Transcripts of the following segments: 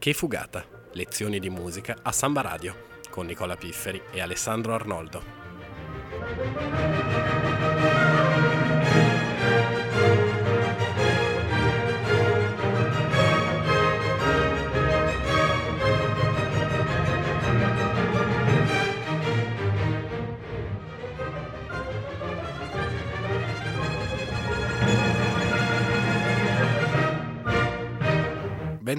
Che fugata! Lezioni di musica a Samba Radio con Nicola Pifferi e Alessandro Arnoldo.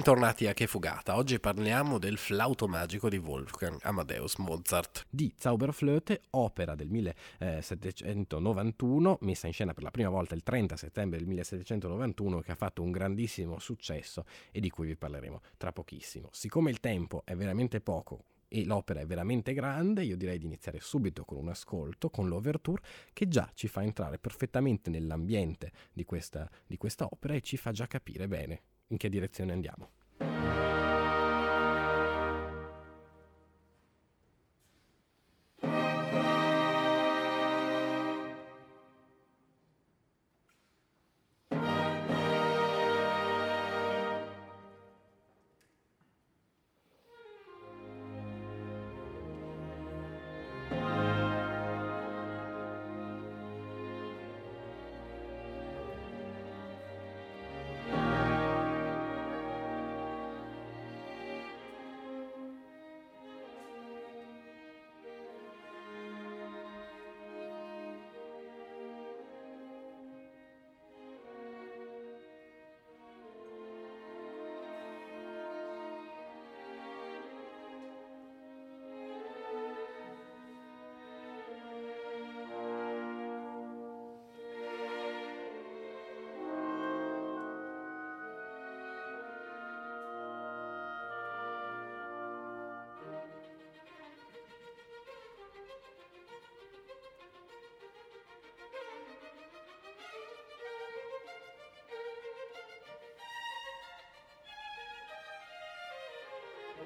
Bentornati a Che Fugata. Oggi parliamo del flauto magico di Wolfgang Amadeus Mozart. Di Zauberflöte, opera del 1791, messa in scena per la prima volta il 30 settembre del 1791, che ha fatto un grandissimo successo e di cui vi parleremo tra pochissimo. Siccome il tempo è veramente poco, e l'opera è veramente grande, io direi di iniziare subito con un ascolto, con l'overture, che già ci fa entrare perfettamente nell'ambiente di questa, di questa opera e ci fa già capire bene in che direzione andiamo.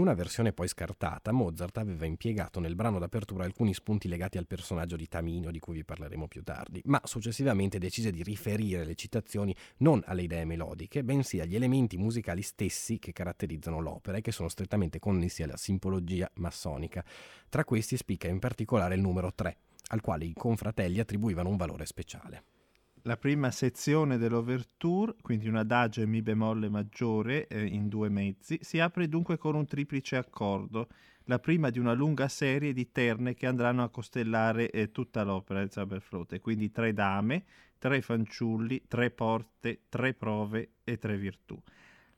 una versione poi scartata, Mozart aveva impiegato nel brano d'apertura alcuni spunti legati al personaggio di Tamino, di cui vi parleremo più tardi, ma successivamente decise di riferire le citazioni non alle idee melodiche, bensì agli elementi musicali stessi che caratterizzano l'opera e che sono strettamente connessi alla simbologia massonica. Tra questi spicca in particolare il numero 3, al quale i confratelli attribuivano un valore speciale la prima sezione dell'overture, quindi un adagio e mi bemolle maggiore eh, in due mezzi, si apre dunque con un triplice accordo, la prima di una lunga serie di terne che andranno a costellare eh, tutta l'opera del Zauberflote, quindi tre dame, tre fanciulli, tre porte, tre prove e tre virtù.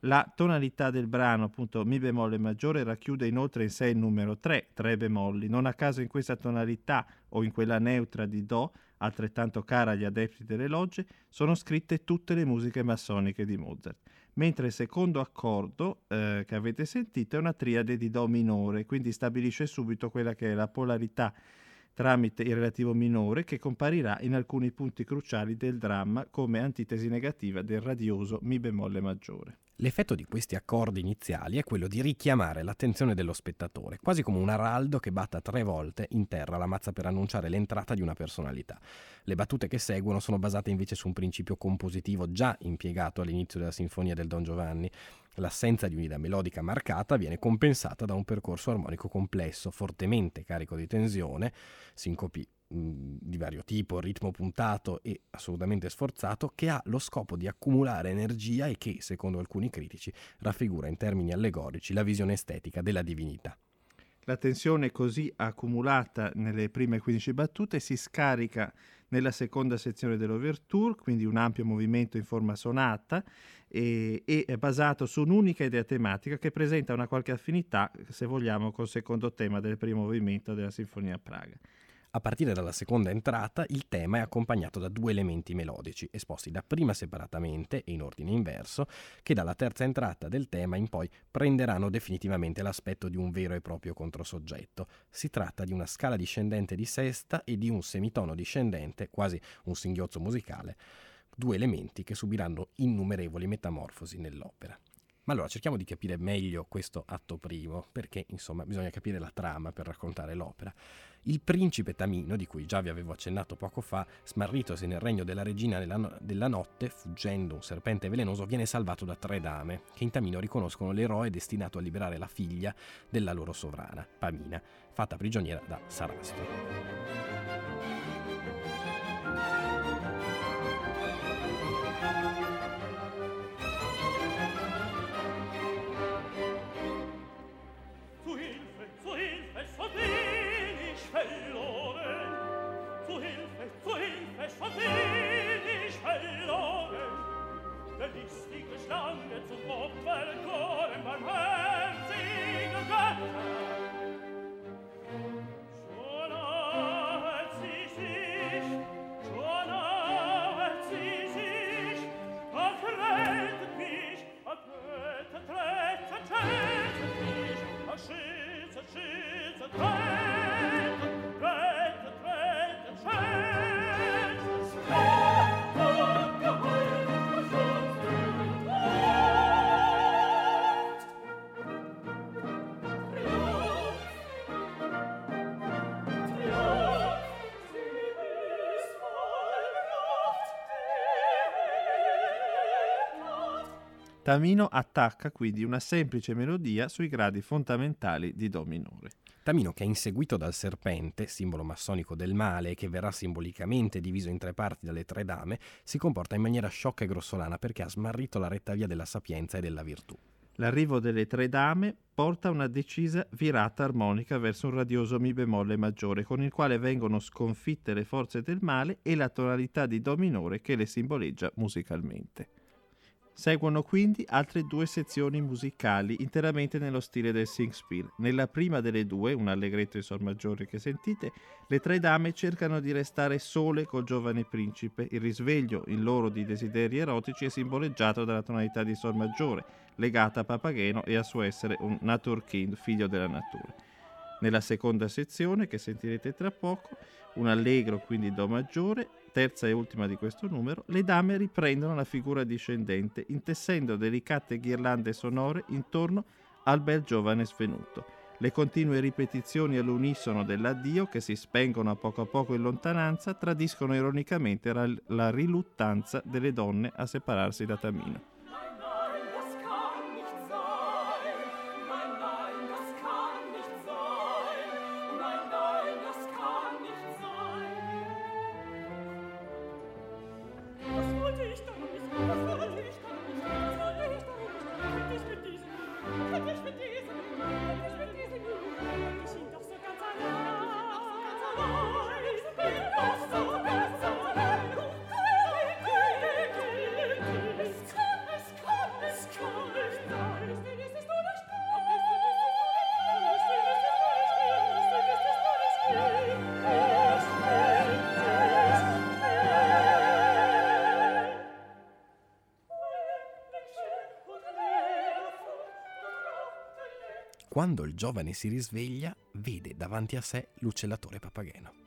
La tonalità del brano, appunto Mi bemolle maggiore, racchiude inoltre in sé il numero 3, tre bemolli. Non a caso in questa tonalità o in quella neutra di Do altrettanto cara agli adepti delle logge, sono scritte tutte le musiche massoniche di Mozart. Mentre il secondo accordo eh, che avete sentito è una triade di Do minore, quindi stabilisce subito quella che è la polarità tramite il relativo minore che comparirà in alcuni punti cruciali del dramma come antitesi negativa del radioso Mi bemolle maggiore. L'effetto di questi accordi iniziali è quello di richiamare l'attenzione dello spettatore, quasi come un araldo che batta tre volte in terra la mazza per annunciare l'entrata di una personalità. Le battute che seguono sono basate invece su un principio compositivo già impiegato all'inizio della sinfonia del Don Giovanni. L'assenza di un'idea melodica marcata viene compensata da un percorso armonico complesso, fortemente carico di tensione, sincopi di vario tipo, ritmo puntato e assolutamente sforzato, che ha lo scopo di accumulare energia e che, secondo alcuni critici, raffigura in termini allegorici la visione estetica della divinità. La tensione così accumulata nelle prime 15 battute si scarica nella seconda sezione dell'ouverture, quindi un ampio movimento in forma sonata e, e, è basato su un'unica idea tematica che presenta una qualche affinità, se vogliamo, col secondo tema del primo movimento della Sinfonia a Praga. A partire dalla seconda entrata il tema è accompagnato da due elementi melodici, esposti dapprima separatamente e in ordine inverso, che dalla terza entrata del tema in poi prenderanno definitivamente l'aspetto di un vero e proprio controsoggetto. Si tratta di una scala discendente di sesta e di un semitono discendente, quasi un singhiozzo musicale, due elementi che subiranno innumerevoli metamorfosi nell'opera. Ma allora cerchiamo di capire meglio questo atto primo, perché insomma bisogna capire la trama per raccontare l'opera. Il principe Tamino, di cui già vi avevo accennato poco fa, smarritosi nel regno della regina no- della notte, fuggendo un serpente velenoso, viene salvato da tre dame, che in Tamino riconoscono l'eroe destinato a liberare la figlia della loro sovrana, Pamina, fatta prigioniera da Sarastro. der listige Schlange zum Opfer gekommen beim Herrn. Tamino attacca quindi una semplice melodia sui gradi fondamentali di Do minore. Tamino, che è inseguito dal serpente, simbolo massonico del male e che verrà simbolicamente diviso in tre parti dalle tre dame, si comporta in maniera sciocca e grossolana perché ha smarrito la retta via della sapienza e della virtù. L'arrivo delle tre dame porta una decisa virata armonica verso un radioso Mi bemolle maggiore, con il quale vengono sconfitte le forze del male e la tonalità di Do minore che le simboleggia musicalmente. Seguono quindi altre due sezioni musicali interamente nello stile del Singspiel. Nella prima delle due, un allegretto in sol maggiore che sentite, le tre dame cercano di restare sole col giovane principe. Il risveglio in loro di desideri erotici è simboleggiato dalla tonalità di sol maggiore, legata a Papageno e al suo essere un naturkind, figlio della natura. Nella seconda sezione, che sentirete tra poco, un allegro quindi Do maggiore, terza e ultima di questo numero, le dame riprendono la figura discendente, intessendo delicate ghirlande sonore intorno al bel giovane svenuto. Le continue ripetizioni all'unisono dell'addio, che si spengono a poco a poco in lontananza, tradiscono ironicamente la riluttanza delle donne a separarsi da Tamino. Quando il giovane si risveglia, vede davanti a sé l'uccellatore Papageno.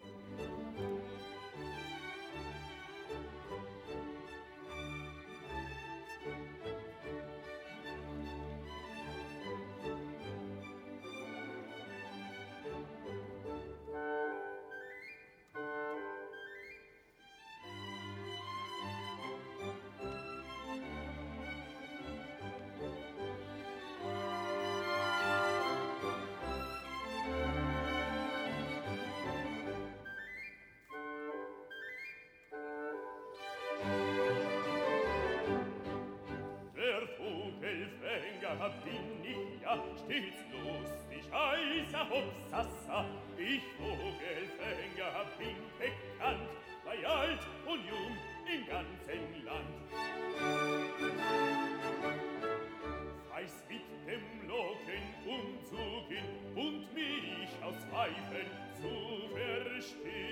Aus Pfeifen zu verstehen.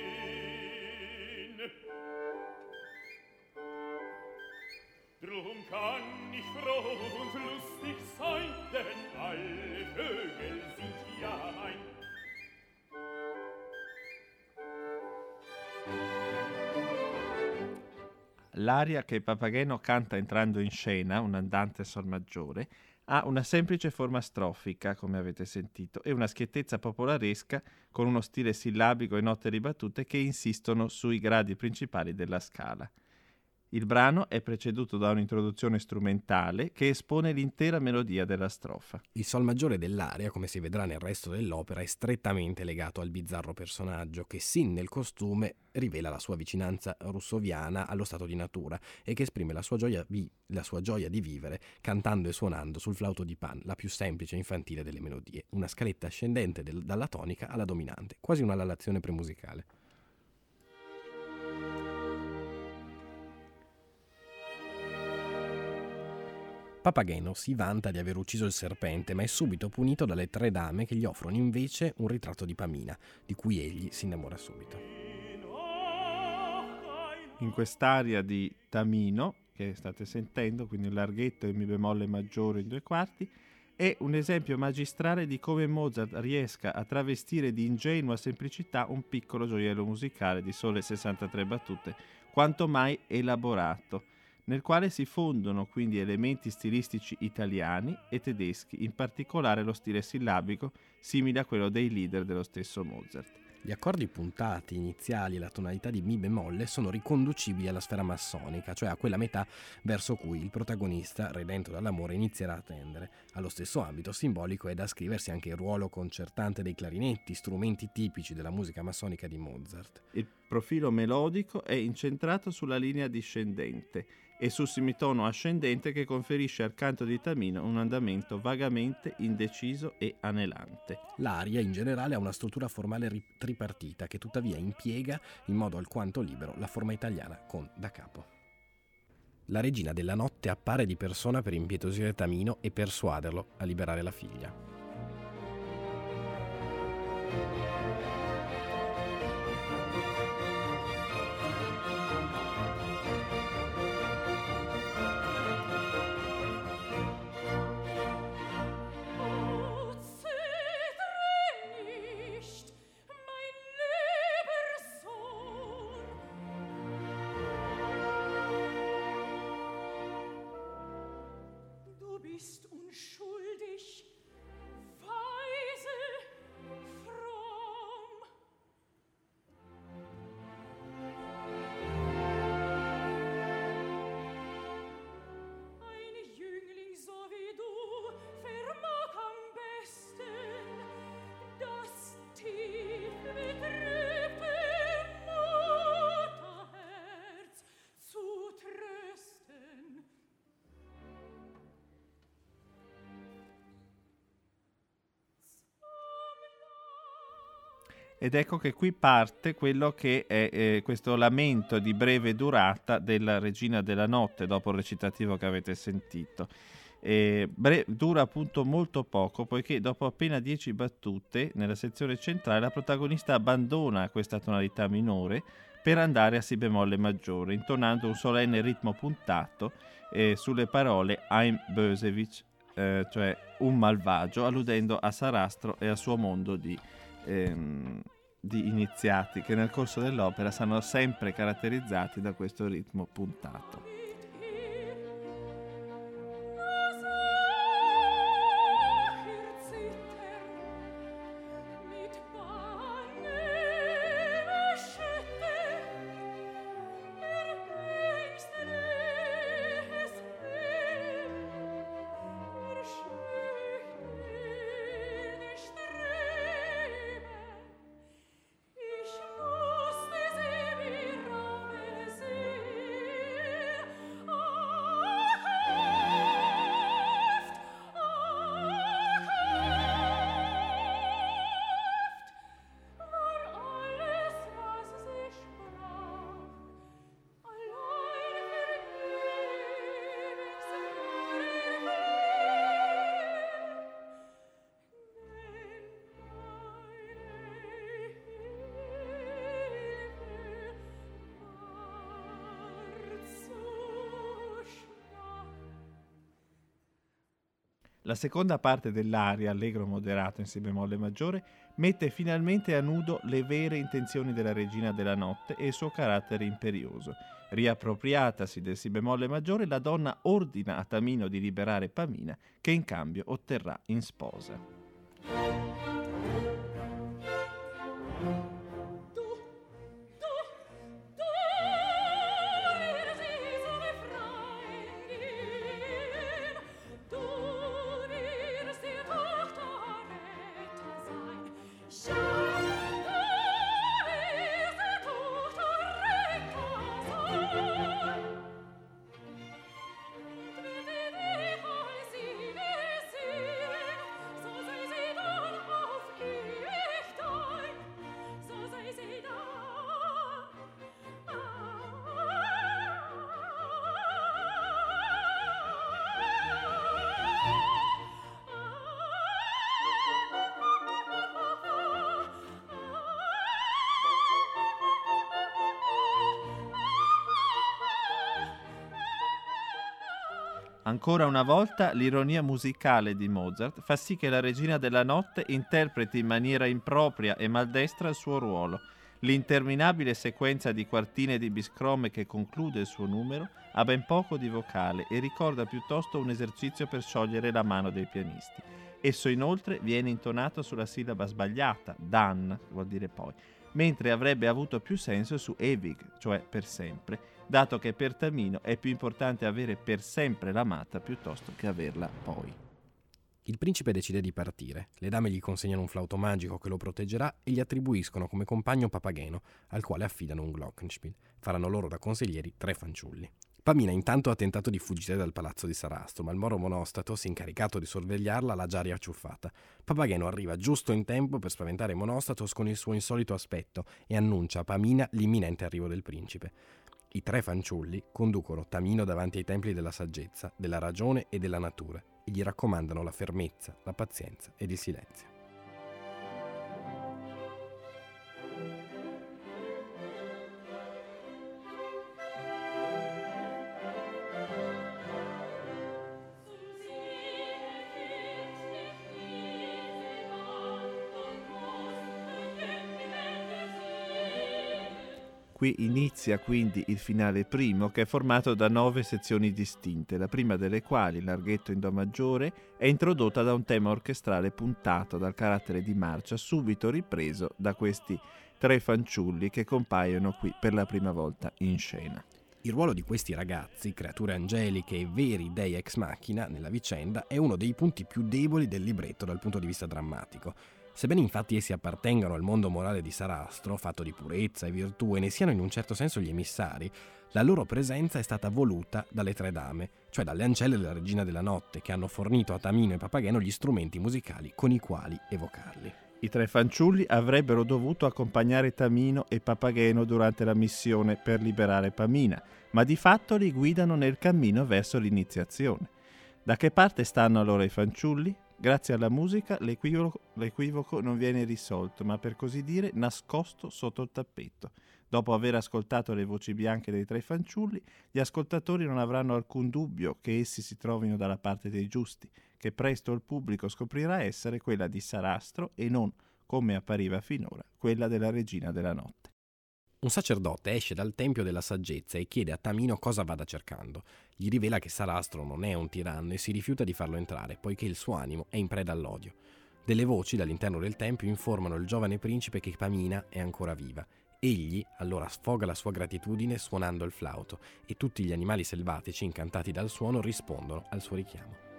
Drum kann ich froh und lustig sein, denn alle Vögel sind ja mein. L'aria che Papageno canta entrando in scena, un andante sol maggiore, ha una semplice forma strofica, come avete sentito, e una schiettezza popolaresca con uno stile sillabico e note ribattute che insistono sui gradi principali della scala. Il brano è preceduto da un'introduzione strumentale che espone l'intera melodia della strofa. Il sol maggiore dell'aria, come si vedrà nel resto dell'opera, è strettamente legato al bizzarro personaggio che, sin nel costume, rivela la sua vicinanza russoviana allo stato di natura e che esprime la sua gioia, vi- la sua gioia di vivere cantando e suonando sul flauto di Pan, la più semplice e infantile delle melodie, una scaletta ascendente del- dalla tonica alla dominante, quasi una lalazione premusicale. Papageno si vanta di aver ucciso il serpente, ma è subito punito dalle tre dame che gli offrono invece un ritratto di Pamina, di cui egli si innamora subito. In quest'aria di Tamino, che state sentendo, quindi un larghetto e mi bemolle maggiore in due quarti, è un esempio magistrale di come Mozart riesca a travestire di ingenua semplicità un piccolo gioiello musicale di sole 63 battute, quanto mai elaborato, nel quale si fondono quindi elementi stilistici italiani e tedeschi, in particolare lo stile sillabico simile a quello dei leader dello stesso Mozart. Gli accordi puntati iniziali e la tonalità di Mi bemolle sono riconducibili alla sfera massonica, cioè a quella metà verso cui il protagonista, redento dall'amore, inizierà a tendere. Allo stesso ambito simbolico è da scriversi anche il ruolo concertante dei clarinetti, strumenti tipici della musica massonica di Mozart. Il profilo melodico è incentrato sulla linea discendente e sul semitono ascendente che conferisce al canto di Tamino un andamento vagamente indeciso e anelante. L'aria in generale ha una struttura formale ri- tripartita che tuttavia impiega in modo alquanto libero la forma italiana con da capo. La regina della notte appare di persona per impietosire Tamino e persuaderlo a liberare la figlia. Ed ecco che qui parte quello che è eh, questo lamento di breve durata della Regina della Notte, dopo il recitativo che avete sentito. Eh, bre- dura appunto molto poco, poiché dopo appena dieci battute, nella sezione centrale, la protagonista abbandona questa tonalità minore per andare a Si bemolle maggiore, intonando un solenne ritmo puntato eh, sulle parole Ein Bösewitsch, eh, cioè un malvagio, alludendo a Sarastro e al suo mondo di ehm, di iniziati che nel corso dell'opera saranno sempre caratterizzati da questo ritmo puntato. La seconda parte dell'aria, allegro moderato in si bemolle maggiore, mette finalmente a nudo le vere intenzioni della regina della notte e il suo carattere imperioso. Riappropriatasi del si bemolle maggiore, la donna ordina a Tamino di liberare Pamina, che in cambio otterrà in sposa. Ancora una volta l'ironia musicale di Mozart fa sì che la regina della notte interpreti in maniera impropria e maldestra il suo ruolo. L'interminabile sequenza di quartine di biscrome che conclude il suo numero ha ben poco di vocale e ricorda piuttosto un esercizio per sciogliere la mano dei pianisti. Esso inoltre viene intonato sulla sillaba sbagliata, dan, vuol dire poi, mentre avrebbe avuto più senso su ewig, cioè per sempre, dato che per Tamino è più importante avere per sempre l'amata piuttosto che averla poi. Il principe decide di partire, le dame gli consegnano un flauto magico che lo proteggerà e gli attribuiscono come compagno Papageno, al quale affidano un Glockenspiel. Faranno loro da consiglieri tre fanciulli. Pamina intanto ha tentato di fuggire dal palazzo di Sarastro, ma il moro monostatos, incaricato di sorvegliarla, l'ha già riacciuffata. Papageno arriva giusto in tempo per spaventare Monostatos con il suo insolito aspetto e annuncia a Pamina l'imminente arrivo del principe. I tre fanciulli conducono Tamino davanti ai templi della saggezza, della ragione e della natura e gli raccomandano la fermezza, la pazienza ed il silenzio. Qui inizia quindi il finale primo che è formato da nove sezioni distinte, la prima delle quali, l'arghetto in Do maggiore, è introdotta da un tema orchestrale puntato dal carattere di marcia subito ripreso da questi tre fanciulli che compaiono qui per la prima volta in scena. Il ruolo di questi ragazzi, creature angeliche e veri dei ex machina nella vicenda, è uno dei punti più deboli del libretto dal punto di vista drammatico. Sebbene infatti essi appartengano al mondo morale di Sarastro, fatto di purezza e virtù, e ne siano in un certo senso gli emissari, la loro presenza è stata voluta dalle tre dame, cioè dalle ancelle della regina della notte, che hanno fornito a Tamino e Papageno gli strumenti musicali con i quali evocarli. I tre fanciulli avrebbero dovuto accompagnare Tamino e Papageno durante la missione per liberare Pamina, ma di fatto li guidano nel cammino verso l'iniziazione. Da che parte stanno allora i fanciulli? Grazie alla musica l'equivoco, l'equivoco, non viene risolto, ma per così dire nascosto sotto il tappeto. Dopo aver ascoltato le voci bianche dei tre fanciulli, gli ascoltatori non avranno alcun dubbio che essi si trovino dalla parte dei giusti, che presto il pubblico scoprirà essere quella di Sarastro e non, come appariva finora, quella della regina della notte. Un sacerdote esce dal tempio della saggezza e chiede a Tamino cosa vada cercando. Gli rivela che Sarastro non è un tiranno e si rifiuta di farlo entrare, poiché il suo animo è in preda all'odio. Delle voci dall'interno del tempio informano il giovane principe che Pamina è ancora viva. Egli allora sfoga la sua gratitudine suonando il flauto e tutti gli animali selvatici incantati dal suono rispondono al suo richiamo.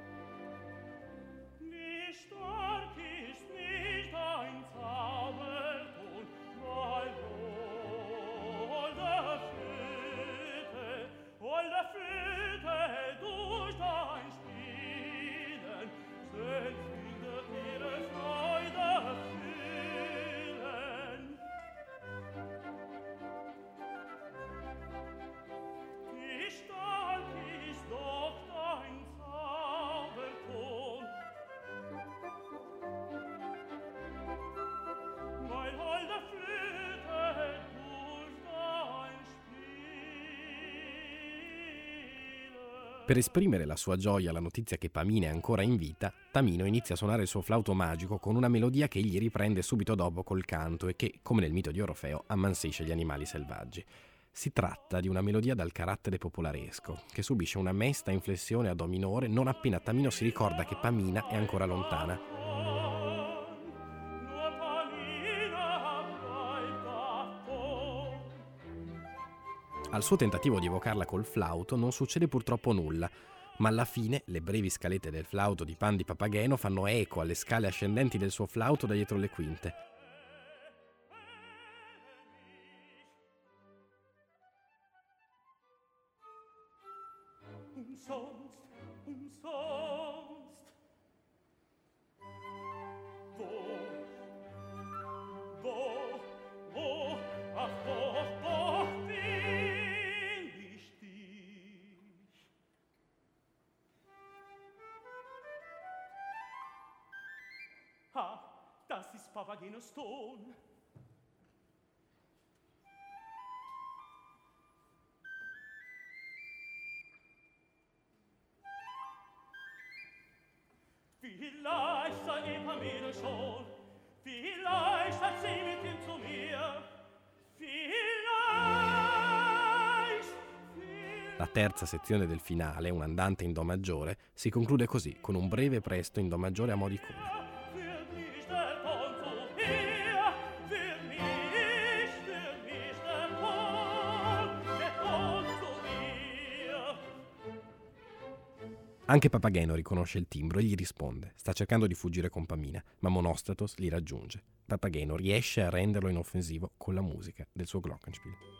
Per esprimere la sua gioia alla notizia che Pamina è ancora in vita, Tamino inizia a suonare il suo flauto magico con una melodia che egli riprende subito dopo col canto e che, come nel mito di Orfeo, ammansisce gli animali selvaggi. Si tratta di una melodia dal carattere popolaresco, che subisce una mesta inflessione a do minore non appena Tamino si ricorda che Pamina è ancora lontana. Al suo tentativo di evocarla col flauto non succede purtroppo nulla, ma alla fine le brevi scalette del flauto di Pan di Papageno fanno eco alle scale ascendenti del suo flauto da dietro le quinte. Papagenos Ton. Vielleicht sei Epamene schon, vielleicht hat sie mit ihm zu mir, La terza sezione del finale, un andante in Do maggiore, si conclude così, con un breve presto in Do maggiore a mo' di coda. Anche Papageno riconosce il timbro e gli risponde. Sta cercando di fuggire con Pamina, ma Monostatos li raggiunge. Papageno riesce a renderlo inoffensivo con la musica del suo Glockenspiel.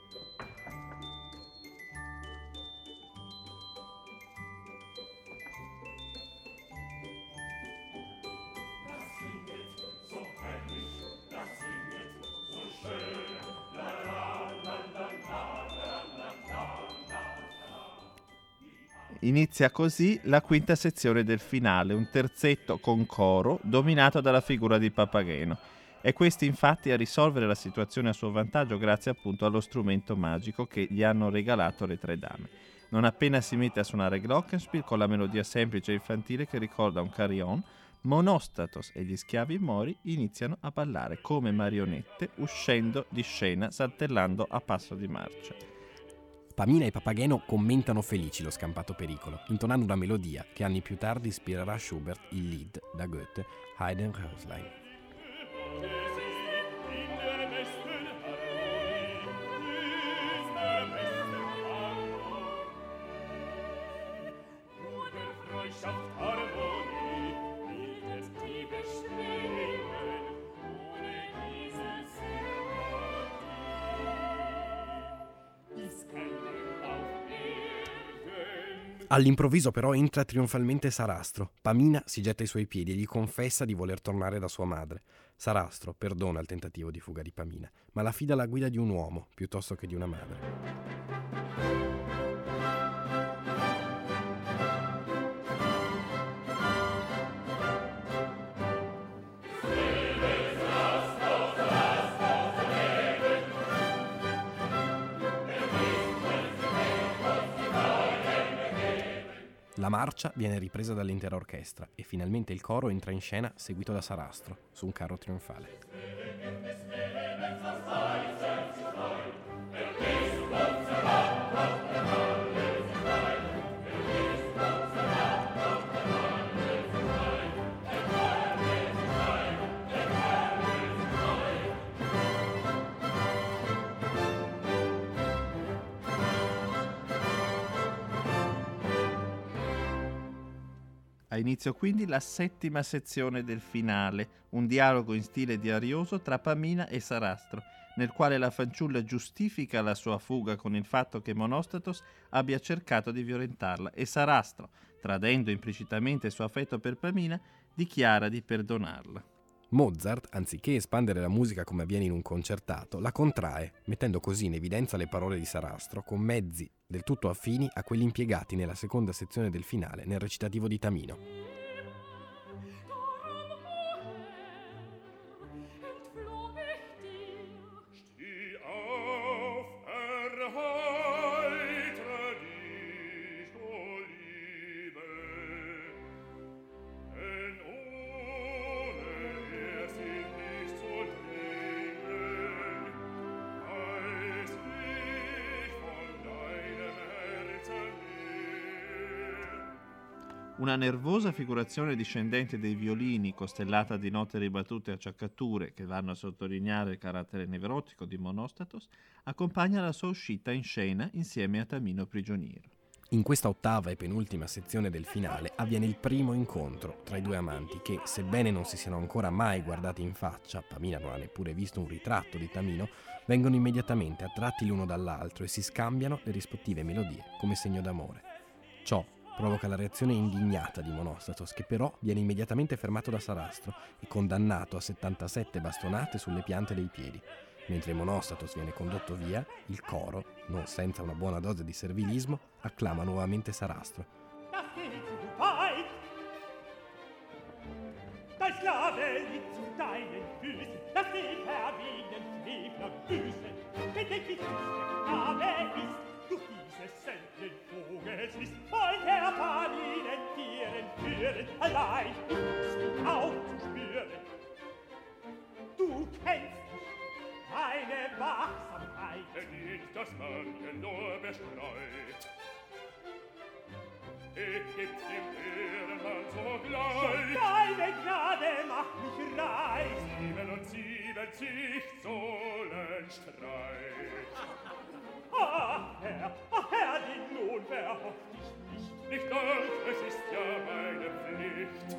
Inizia così la quinta sezione del finale, un terzetto con coro dominato dalla figura di Papageno. È questi infatti a risolvere la situazione a suo vantaggio grazie appunto allo strumento magico che gli hanno regalato le tre dame. Non appena si mette a suonare Glockenspiel con la melodia semplice e infantile che ricorda un carillon, Monostatos e gli schiavi mori iniziano a ballare come marionette uscendo di scena saltellando a passo di marcia. Pamina e Papageno commentano felici lo scampato pericolo, intonando una melodia che anni più tardi ispirerà Schubert il lead da Goethe, Haydn Röslein. All'improvviso però entra trionfalmente Sarastro. Pamina si getta ai suoi piedi e gli confessa di voler tornare da sua madre. Sarastro perdona il tentativo di fuga di Pamina, ma la affida alla guida di un uomo piuttosto che di una madre. La marcia viene ripresa dall'intera orchestra e finalmente il coro entra in scena seguito da Sarastro su un carro trionfale. Ha inizio quindi la settima sezione del finale, un dialogo in stile di Arioso tra Pamina e Sarastro, nel quale la fanciulla giustifica la sua fuga con il fatto che Monostatos abbia cercato di violentarla e Sarastro, tradendo implicitamente il suo affetto per Pamina, dichiara di perdonarla. Mozart, anziché espandere la musica come avviene in un concertato, la contrae, mettendo così in evidenza le parole di Sarastro con mezzi del tutto affini a quelli impiegati nella seconda sezione del finale nel recitativo di Tamino. Una nervosa figurazione discendente dei violini, costellata di note ribattute e acciaccature che vanno a sottolineare il carattere nevrotico di Monostatos, accompagna la sua uscita in scena insieme a Tamino prigioniero. In questa ottava e penultima sezione del finale avviene il primo incontro tra i due amanti che, sebbene non si siano ancora mai guardati in faccia, Pamina non ha neppure visto un ritratto di Tamino, vengono immediatamente attratti l'uno dall'altro e si scambiano le rispettive melodie come segno d'amore. Ciò provoca la reazione indignata di Monostatos, che però viene immediatamente fermato da Sarastro e condannato a 77 bastonate sulle piante dei piedi. Mentre Monostatos viene condotto via, il coro, non senza una buona dose di servilismo, acclama nuovamente Sarastro. Lass es senden Vogels ist voll der Palinen, Tieren, Führen, allein zu spüren Du kennst mich, meine Wachsamkeit. Verliert das Manke nur bestreut. Ich gib's dem Ehrenmann sogleich. Schon deine Gnade macht mich reich. Sieben und siebenzicht Sohlenstreit. Ah, Herr, Herr, den Lohn verhofft ich nicht. Nicht doch, es ist ja meine Pflicht.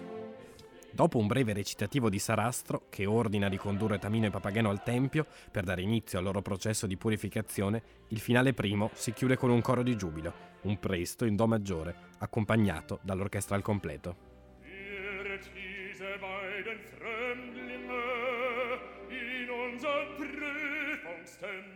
Dopo un breve recitativo di Sarastro, che ordina di condurre Tamino e Papageno al tempio per dare inizio al loro processo di purificazione, il finale primo si chiude con un coro di giubilo, un presto in Do maggiore, accompagnato dall'orchestra al completo. Beiden Fremdlinge in unser Prüfungstempel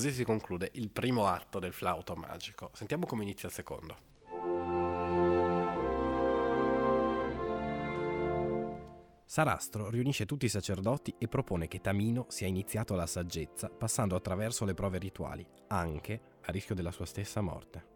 Così si conclude il primo atto del flauto magico. Sentiamo come inizia il secondo. Sarastro riunisce tutti i sacerdoti e propone che Tamino sia iniziato alla saggezza passando attraverso le prove rituali, anche a rischio della sua stessa morte.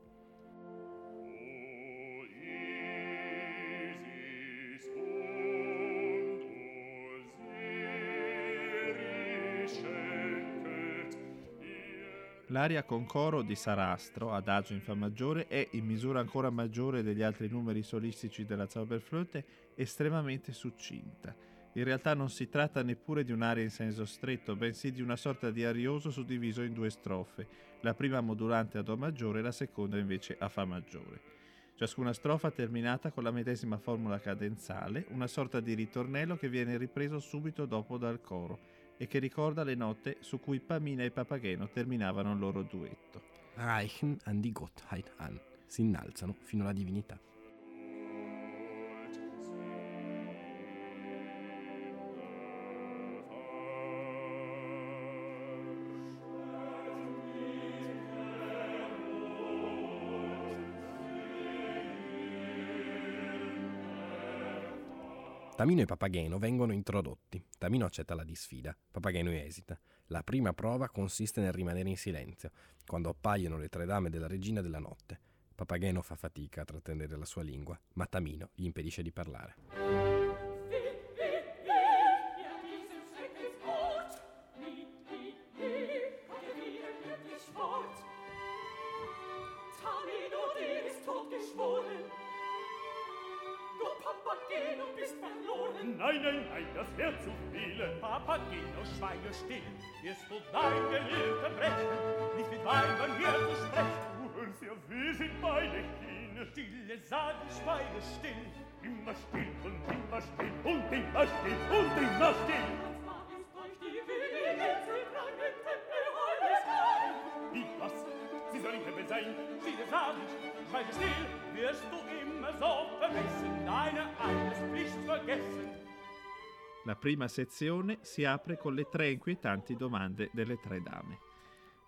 L'aria con coro di Sarastro, adagio in Fa maggiore, è, in misura ancora maggiore degli altri numeri solistici della Zauberflöte, estremamente succinta. In realtà non si tratta neppure di un'aria in senso stretto, bensì di una sorta di arioso suddiviso in due strofe, la prima modulante a Do maggiore e la seconda invece a Fa maggiore. Ciascuna strofa terminata con la medesima formula cadenzale, una sorta di ritornello che viene ripreso subito dopo dal coro e che ricorda le note su cui Pamina e Papageno terminavano il loro duetto. Reichen an die Gottheit an. Si innalzano fino alla divinità. Tamino e Papageno vengono introdotti. Tamino accetta la disfida, Papageno esita. La prima prova consiste nel rimanere in silenzio, quando appaiono le tre dame della regina della notte. Papageno fa fatica a trattenere la sua lingua, ma Tamino gli impedisce di parlare. Prima sezione si apre con le tre inquietanti domande delle tre dame.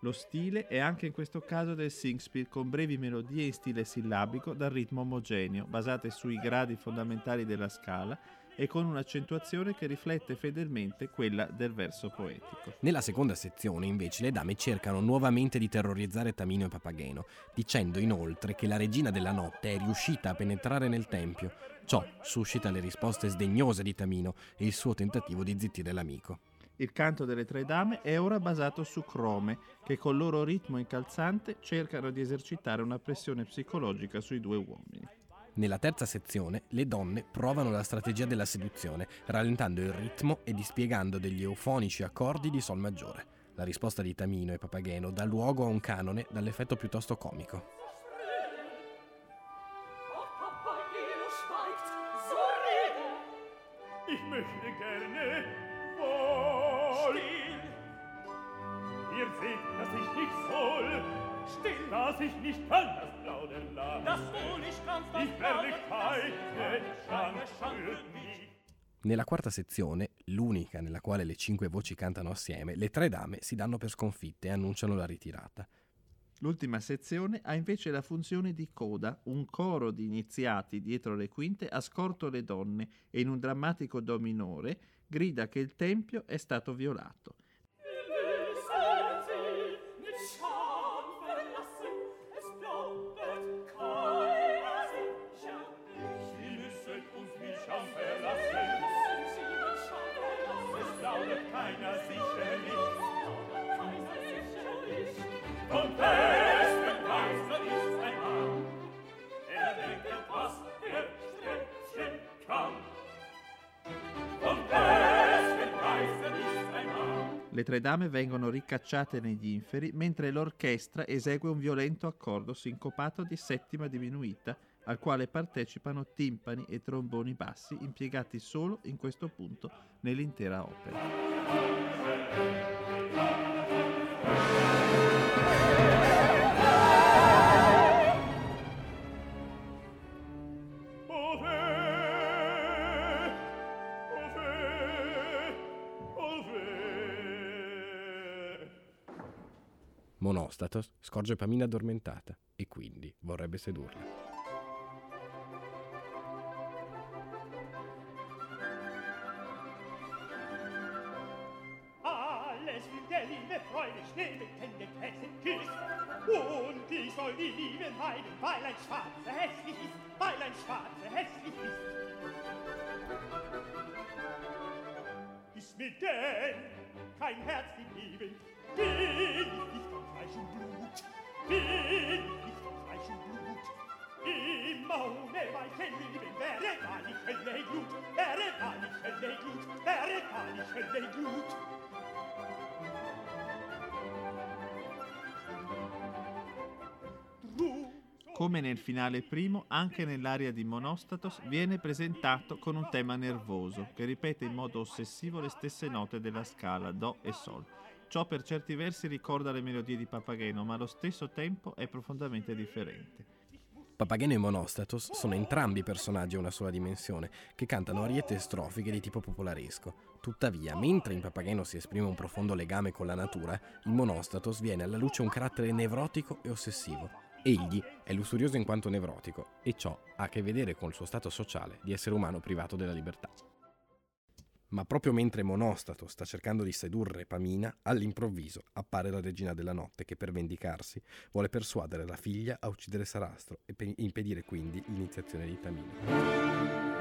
Lo stile è anche in questo caso del Singspiel con brevi melodie in stile sillabico dal ritmo omogeneo, basate sui gradi fondamentali della scala e con un'accentuazione che riflette fedelmente quella del verso poetico. Nella seconda sezione, invece, le dame cercano nuovamente di terrorizzare Tamino e Papageno, dicendo inoltre che la regina della notte è riuscita a penetrare nel tempio. Ciò suscita le risposte sdegnose di Tamino e il suo tentativo di zittire l'amico. Il canto delle tre dame è ora basato su crome, che col loro ritmo incalzante cercano di esercitare una pressione psicologica sui due uomini. Nella terza sezione, le donne provano la strategia della seduzione, rallentando il ritmo e dispiegando degli eufonici accordi di Sol maggiore. La risposta di Tamino e Papageno dà luogo a un canone dall'effetto piuttosto comico. Nella quarta sezione, l'unica nella quale le cinque voci cantano assieme, le tre dame si danno per sconfitte e annunciano la ritirata. L'ultima sezione ha invece la funzione di coda, un coro di iniziati dietro le quinte ha scorto le donne e in un drammatico do minore grida che il tempio è stato violato. Le tre dame vengono ricacciate negli inferi mentre l'orchestra esegue un violento accordo sincopato di settima diminuita al quale partecipano timpani e tromboni bassi impiegati solo in questo punto nell'intera opera. Monostatos scorge Pamina addormentata e quindi vorrebbe sedurla. Alles will der Liebe freudig schnell mit Hände pressen küsst. Und ich soll die Liebe meiden, weil ein Schwarzer hässlich ist, weil ein Schwarzer hässlich ist. Ist mir denn kein Herz gegeben, Fleisch und Blut, bin ich von Fleisch und Blut. Immer ohne weiche Liebe wäre gar nicht Hölle Glut, wäre gar nicht Hölle Glut, wäre gar nicht Hölle Glut. Come nel finale primo, anche nell'aria di Monostatos viene presentato con un tema nervoso che ripete in modo ossessivo le stesse note della scala Do e Sol. Ciò per certi versi ricorda le melodie di Papageno, ma allo stesso tempo è profondamente differente. Papageno e Monostatos sono entrambi personaggi a una sola dimensione, che cantano ariette strofiche di tipo popolaresco. Tuttavia, mentre in Papageno si esprime un profondo legame con la natura, in Monostatos viene alla luce un carattere nevrotico e ossessivo. Egli è lussurioso in quanto nevrotico, e ciò ha a che vedere con il suo stato sociale di essere umano privato della libertà. Ma proprio mentre Monostato sta cercando di sedurre Pamina, all'improvviso appare la regina della notte che per vendicarsi vuole persuadere la figlia a uccidere Sarastro e pe- impedire quindi l'iniziazione di Tamino.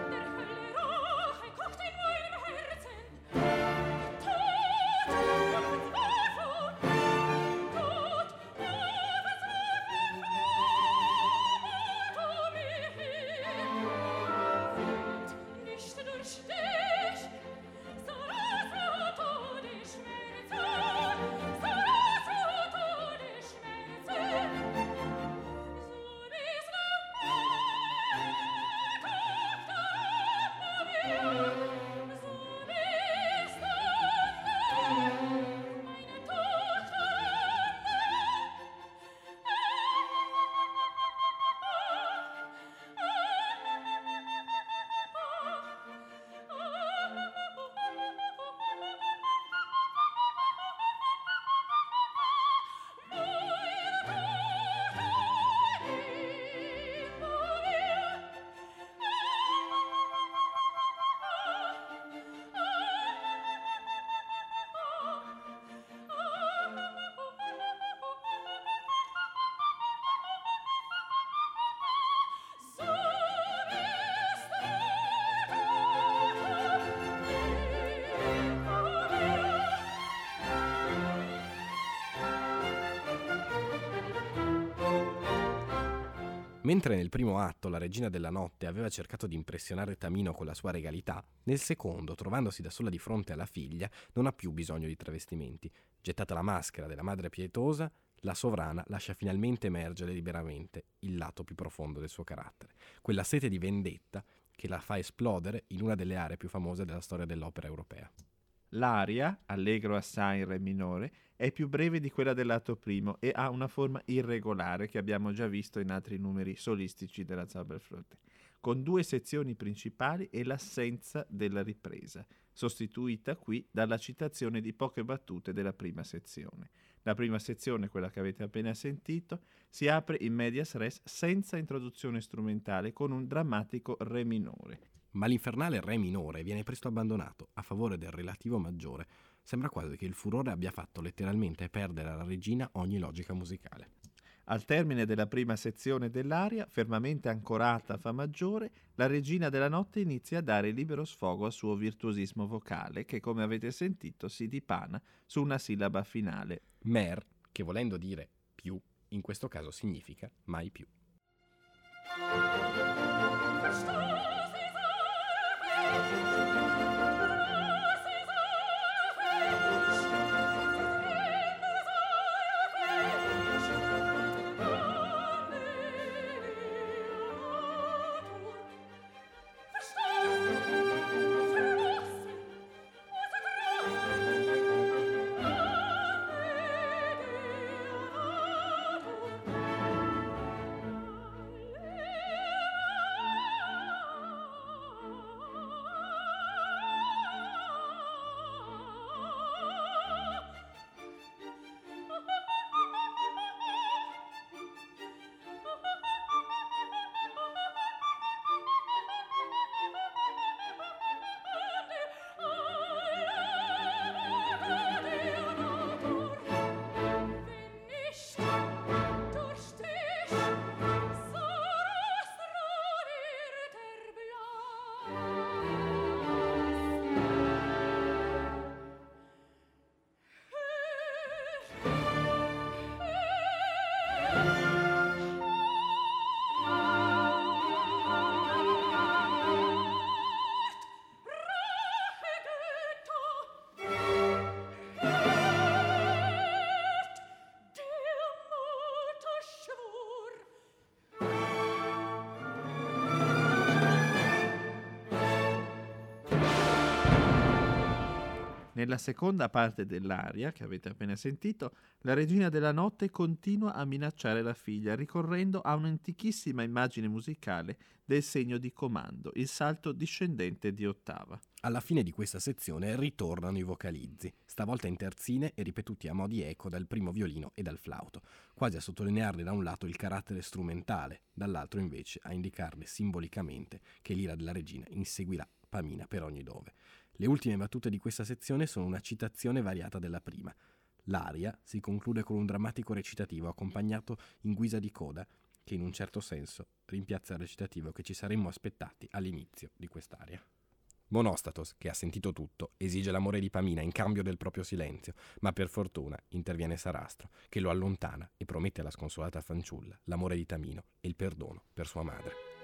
Mentre nel primo atto la regina della notte aveva cercato di impressionare Tamino con la sua regalità, nel secondo, trovandosi da sola di fronte alla figlia, non ha più bisogno di travestimenti. Gettata la maschera della madre pietosa, la sovrana lascia finalmente emergere liberamente il lato più profondo del suo carattere, quella sete di vendetta che la fa esplodere in una delle aree più famose della storia dell'opera europea. L'aria, allegro assai in re minore, è più breve di quella del lato primo e ha una forma irregolare che abbiamo già visto in altri numeri solistici della Zauberflotte, con due sezioni principali e l'assenza della ripresa, sostituita qui dalla citazione di poche battute della prima sezione. La prima sezione, quella che avete appena sentito, si apre in medias res senza introduzione strumentale con un drammatico re minore ma l'infernale Re minore viene presto abbandonato a favore del relativo maggiore. Sembra quasi che il furore abbia fatto letteralmente perdere alla regina ogni logica musicale. Al termine della prima sezione dell'aria, fermamente ancorata a Fa maggiore, la regina della notte inizia a dare libero sfogo al suo virtuosismo vocale, che come avete sentito si dipana su una sillaba finale. Mer, che volendo dire più, in questo caso significa mai più. Bye. Nella seconda parte dell'aria, che avete appena sentito, la regina della notte continua a minacciare la figlia, ricorrendo a un'antichissima immagine musicale del segno di comando, il salto discendente di ottava. Alla fine di questa sezione ritornano i vocalizzi, stavolta in terzine e ripetuti a mo' di eco dal primo violino e dal flauto, quasi a sottolinearne da un lato il carattere strumentale, dall'altro invece a indicarne simbolicamente che l'ira della regina inseguirà Pamina per ogni dove. Le ultime battute di questa sezione sono una citazione variata della prima. L'aria si conclude con un drammatico recitativo accompagnato in guisa di coda, che in un certo senso rimpiazza il recitativo che ci saremmo aspettati all'inizio di quest'aria. Monostatos, che ha sentito tutto, esige l'amore di Pamina in cambio del proprio silenzio, ma per fortuna interviene Sarastro, che lo allontana e promette alla sconsolata fanciulla l'amore di Tamino e il perdono per sua madre.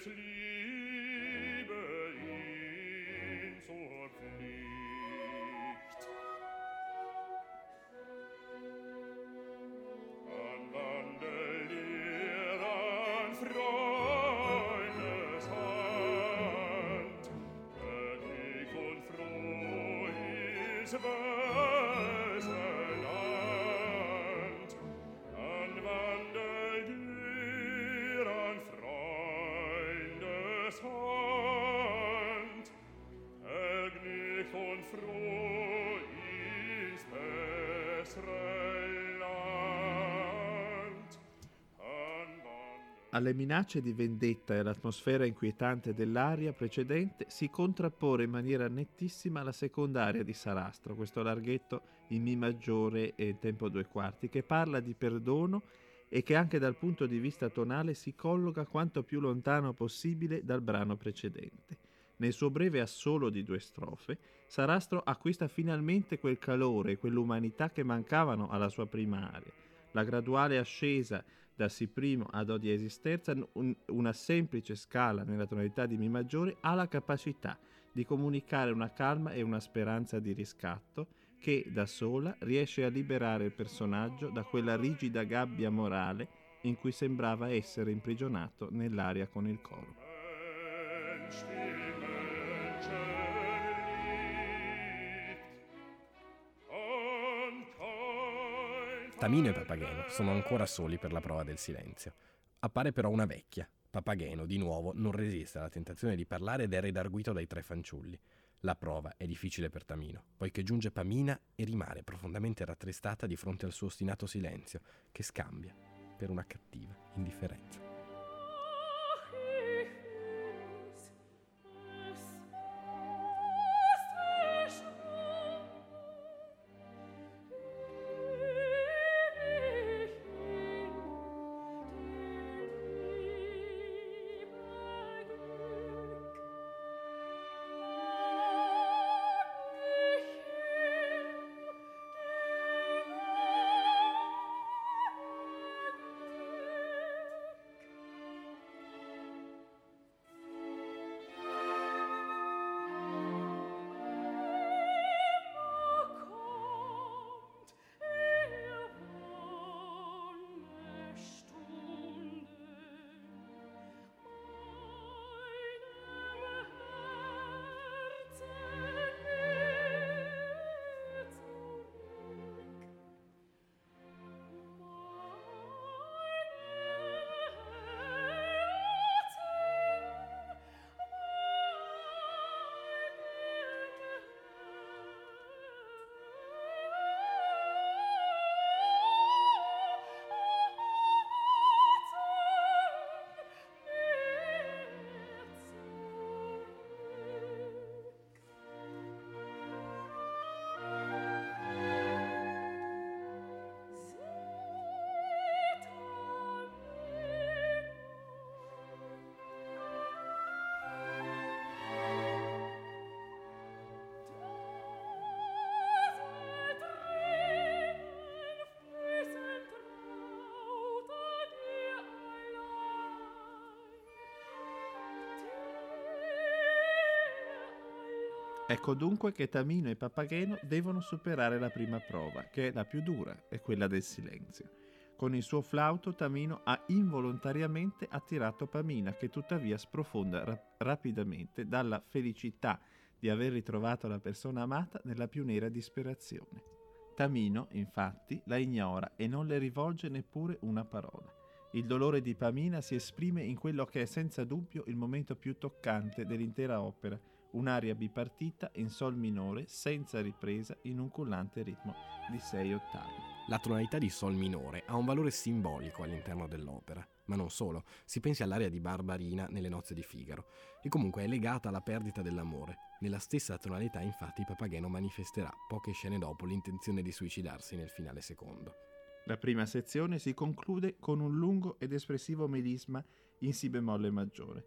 jetzt liebe ihn zur Pflicht. An Wandelieren Freundes Hand, ich und froh ist Alle minacce di vendetta e all'atmosfera inquietante dell'aria precedente si contrappone in maniera nettissima la seconda aria di Sarastro, questo larghetto in Mi maggiore e tempo due quarti, che parla di perdono e che anche dal punto di vista tonale si colloca quanto più lontano possibile dal brano precedente. Nel suo breve assolo di due strofe, Sarastro acquista finalmente quel calore e quell'umanità che mancavano alla sua prima aria. La graduale ascesa da Si primo a Do diesis terza, un, una semplice scala nella tonalità di Mi maggiore, ha la capacità di comunicare una calma e una speranza di riscatto che da sola riesce a liberare il personaggio da quella rigida gabbia morale in cui sembrava essere imprigionato nell'aria con il coro. Tamino e Papageno sono ancora soli per la prova del silenzio. Appare però una vecchia. Papageno, di nuovo, non resiste alla tentazione di parlare ed è redarguito dai tre fanciulli. La prova è difficile per Tamino, poiché giunge Pamina e rimane profondamente rattristata di fronte al suo ostinato silenzio, che scambia per una cattiva indifferenza. Ecco dunque che Tamino e Papageno devono superare la prima prova, che è la più dura, è quella del silenzio. Con il suo flauto Tamino ha involontariamente attirato Pamina, che tuttavia sprofonda ra- rapidamente dalla felicità di aver ritrovato la persona amata nella più nera disperazione. Tamino, infatti, la ignora e non le rivolge neppure una parola. Il dolore di Pamina si esprime in quello che è senza dubbio il momento più toccante dell'intera opera, un'aria bipartita in sol minore senza ripresa in un cullante ritmo di sei ottavi. La tonalità di sol minore ha un valore simbolico all'interno dell'opera, ma non solo, si pensi all'aria di Barbarina nelle nozze di Figaro, e comunque è legata alla perdita dell'amore. Nella stessa tonalità infatti Papageno manifesterà poche scene dopo l'intenzione di suicidarsi nel finale secondo. La prima sezione si conclude con un lungo ed espressivo melisma in Si bemolle maggiore,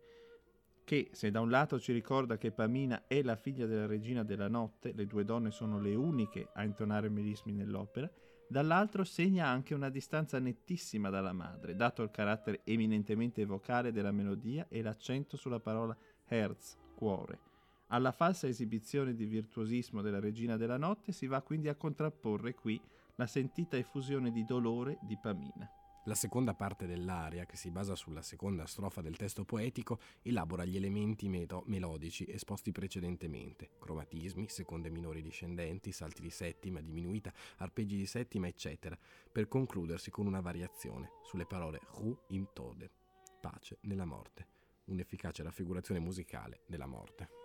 che se da un lato ci ricorda che Pamina è la figlia della regina della notte, le due donne sono le uniche a intonare melismi nell'opera, dall'altro segna anche una distanza nettissima dalla madre, dato il carattere eminentemente vocale della melodia e l'accento sulla parola Herz, cuore. Alla falsa esibizione di virtuosismo della regina della notte si va quindi a contrapporre qui la sentita effusione di dolore di Pamina. La seconda parte dell'aria, che si basa sulla seconda strofa del testo poetico, elabora gli elementi meto- melodici esposti precedentemente, cromatismi, seconde minori discendenti, salti di settima diminuita, arpeggi di settima, eccetera, per concludersi con una variazione sulle parole Ru im Tode, pace nella morte, un'efficace raffigurazione musicale della morte.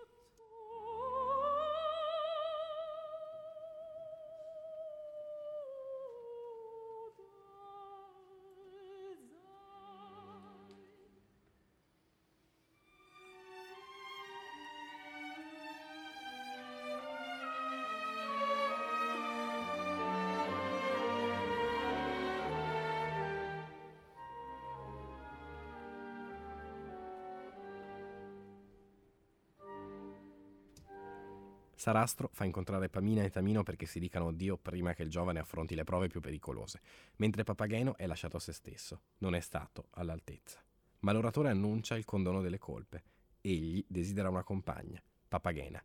Sarastro fa incontrare Pamina e Tamino perché si dicano addio prima che il giovane affronti le prove più pericolose, mentre Papageno è lasciato a se stesso, non è stato all'altezza. Ma l'oratore annuncia il condono delle colpe. Egli desidera una compagna, Papagena.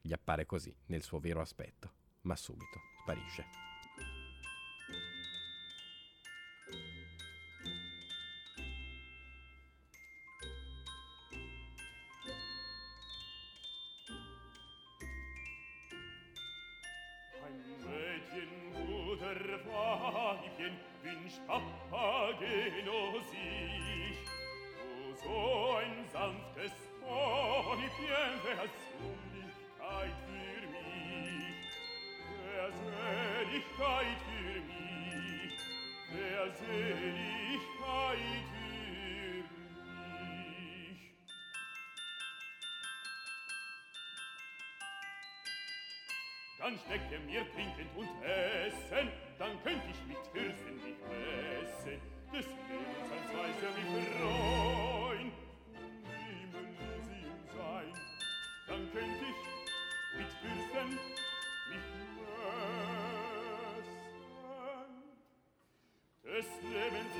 Gli appare così nel suo vero aspetto, ma subito sparisce. Des Lebens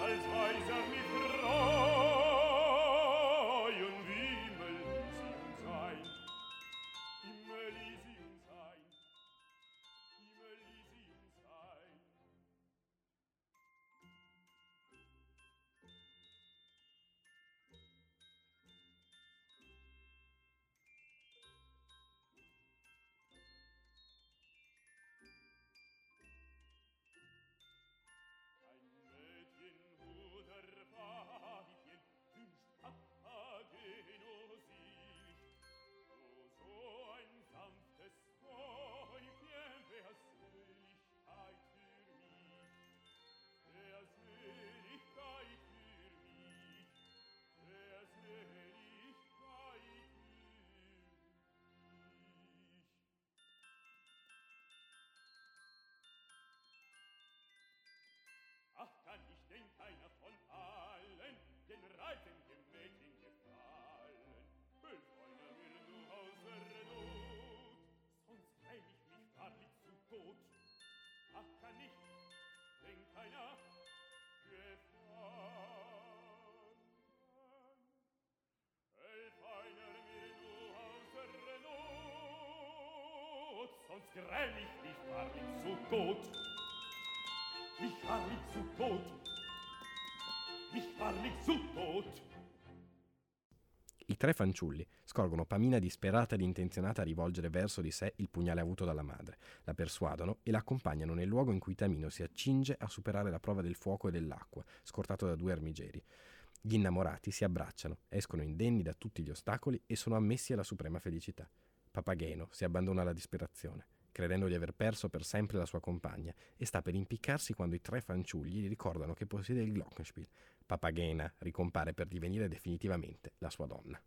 Not, sonst gräm ich mich zu Tod. Mich wahrlich zu Tod. Mich wahrlich zu Tod. I tre fanciulli scorgono Pamina disperata ed intenzionata a rivolgere verso di sé il pugnale avuto dalla madre, la persuadono e la accompagnano nel luogo in cui Tamino si accinge a superare la prova del fuoco e dell'acqua, scortato da due armigeri. Gli innamorati si abbracciano, escono indenni da tutti gli ostacoli e sono ammessi alla suprema felicità. Papageno si abbandona alla disperazione, credendo di aver perso per sempre la sua compagna, e sta per impiccarsi quando i tre fanciulli gli ricordano che possiede il Glockenspiel. Papagena ricompare per divenire definitivamente la sua donna.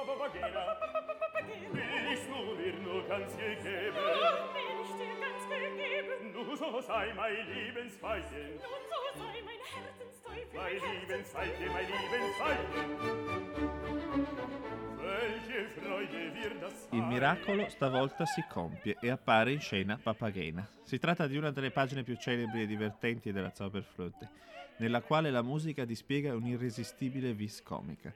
Nur nur Nur sei mein Lebensweise. nun so sei mein Herzensteufel. Mein Lebensweite, mein das Il miracolo stavolta si compie e appare in scena Papagena. Si tratta di una delle pagine più celebri e divertenti della Zauberflöte, nella quale la musica dispiega un'irresistibile vis comica.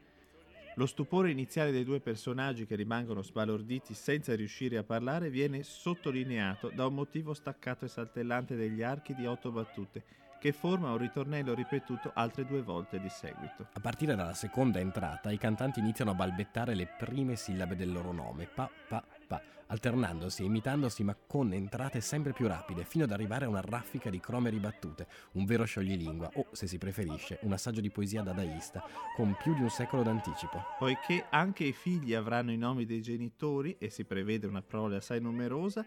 Lo stupore iniziale dei due personaggi che rimangono sbalorditi senza riuscire a parlare viene sottolineato da un motivo staccato e saltellante degli archi di otto battute, che forma un ritornello ripetuto altre due volte di seguito. A partire dalla seconda entrata, i cantanti iniziano a balbettare le prime sillabe del loro nome, pa, pa, pa, alternandosi e imitandosi ma con entrate sempre più rapide, fino ad arrivare a una raffica di crome ribattute, un vero scioglilingua o, se si preferisce, un assaggio di poesia dadaista, con più di un secolo d'anticipo. Poiché anche i figli avranno i nomi dei genitori e si prevede una prole assai numerosa,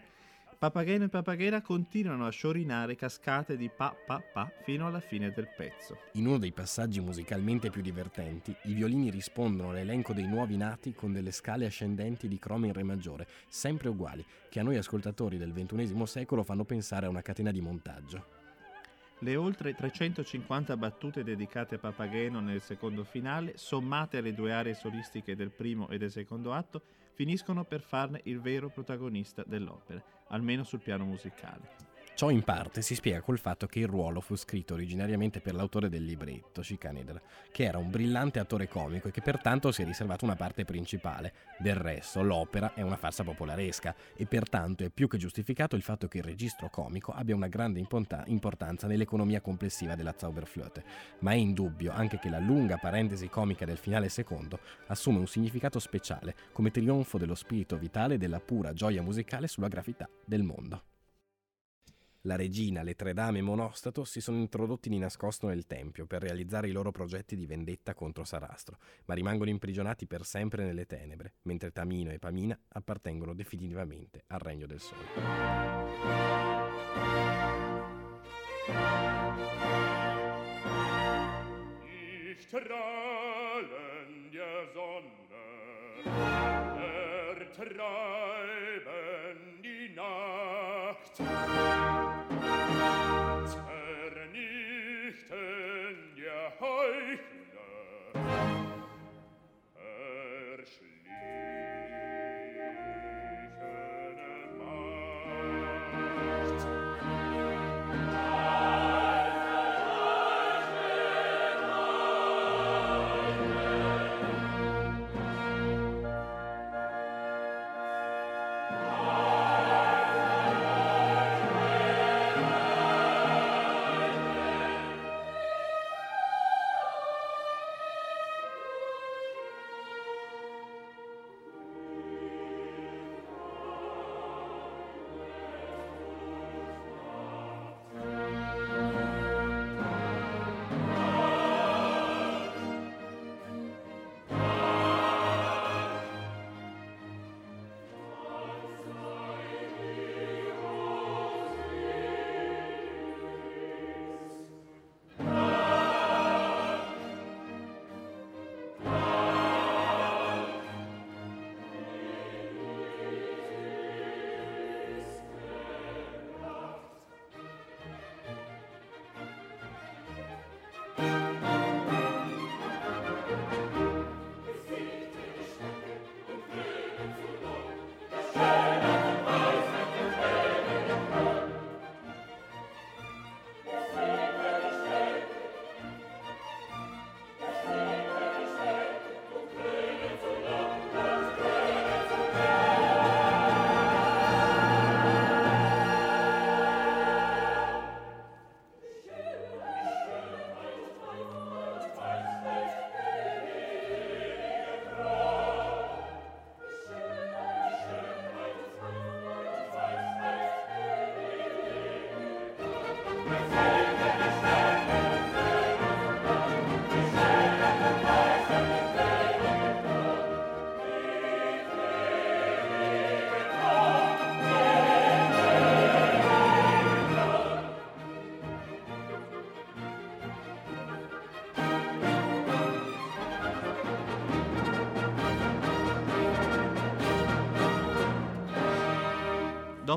Papageno e Papagena continuano a sciorinare cascate di pa pa pa fino alla fine del pezzo. In uno dei passaggi musicalmente più divertenti, i violini rispondono all'elenco dei nuovi nati con delle scale ascendenti di croma in re maggiore, sempre uguali, che a noi ascoltatori del XXI secolo fanno pensare a una catena di montaggio. Le oltre 350 battute dedicate a Papageno nel secondo finale, sommate alle due aree solistiche del primo e del secondo atto, finiscono per farne il vero protagonista dell'opera, almeno sul piano musicale. Ciò in parte si spiega col fatto che il ruolo fu scritto originariamente per l'autore del libretto, Schikaneder, che era un brillante attore comico e che pertanto si è riservato una parte principale. Del resto, l'opera è una farsa popolaresca e pertanto è più che giustificato il fatto che il registro comico abbia una grande importanza nell'economia complessiva della Zauberflöte, ma è indubbio anche che la lunga parentesi comica del finale secondo assume un significato speciale come trionfo dello spirito vitale e della pura gioia musicale sulla gravità del mondo. La regina, le tre dame e Monostato si sono introdotti di nascosto nel tempio per realizzare i loro progetti di vendetta contro Sarastro, ma rimangono imprigionati per sempre nelle tenebre, mentre Tamino e Pamina appartengono definitivamente al regno del Ertreiben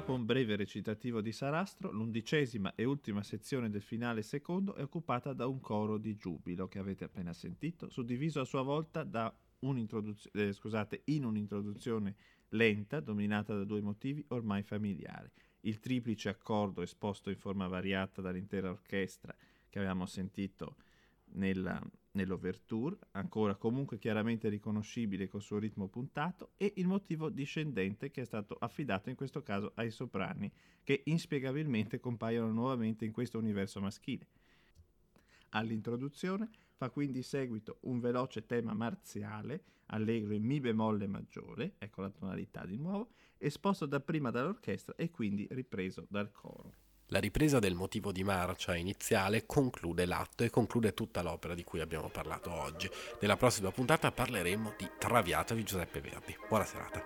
Dopo un breve recitativo di Sarastro, l'undicesima e ultima sezione del finale secondo è occupata da un coro di giubilo che avete appena sentito, suddiviso a sua volta da eh, scusate, in un'introduzione lenta dominata da due motivi ormai familiari. Il triplice accordo esposto in forma variata dall'intera orchestra che avevamo sentito nella, nell'overture, ancora comunque chiaramente riconoscibile col suo ritmo puntato, e il motivo discendente che è stato affidato in questo caso ai soprani, che inspiegabilmente compaiono nuovamente in questo universo maschile. All'introduzione fa quindi seguito un veloce tema marziale, allegro in Mi bemolle maggiore, ecco la tonalità di nuovo, esposto dapprima dall'orchestra e quindi ripreso dal coro. La ripresa del motivo di marcia iniziale conclude l'atto e conclude tutta l'opera di cui abbiamo parlato oggi. Nella prossima puntata parleremo di Traviata di Giuseppe Verdi. Buona serata.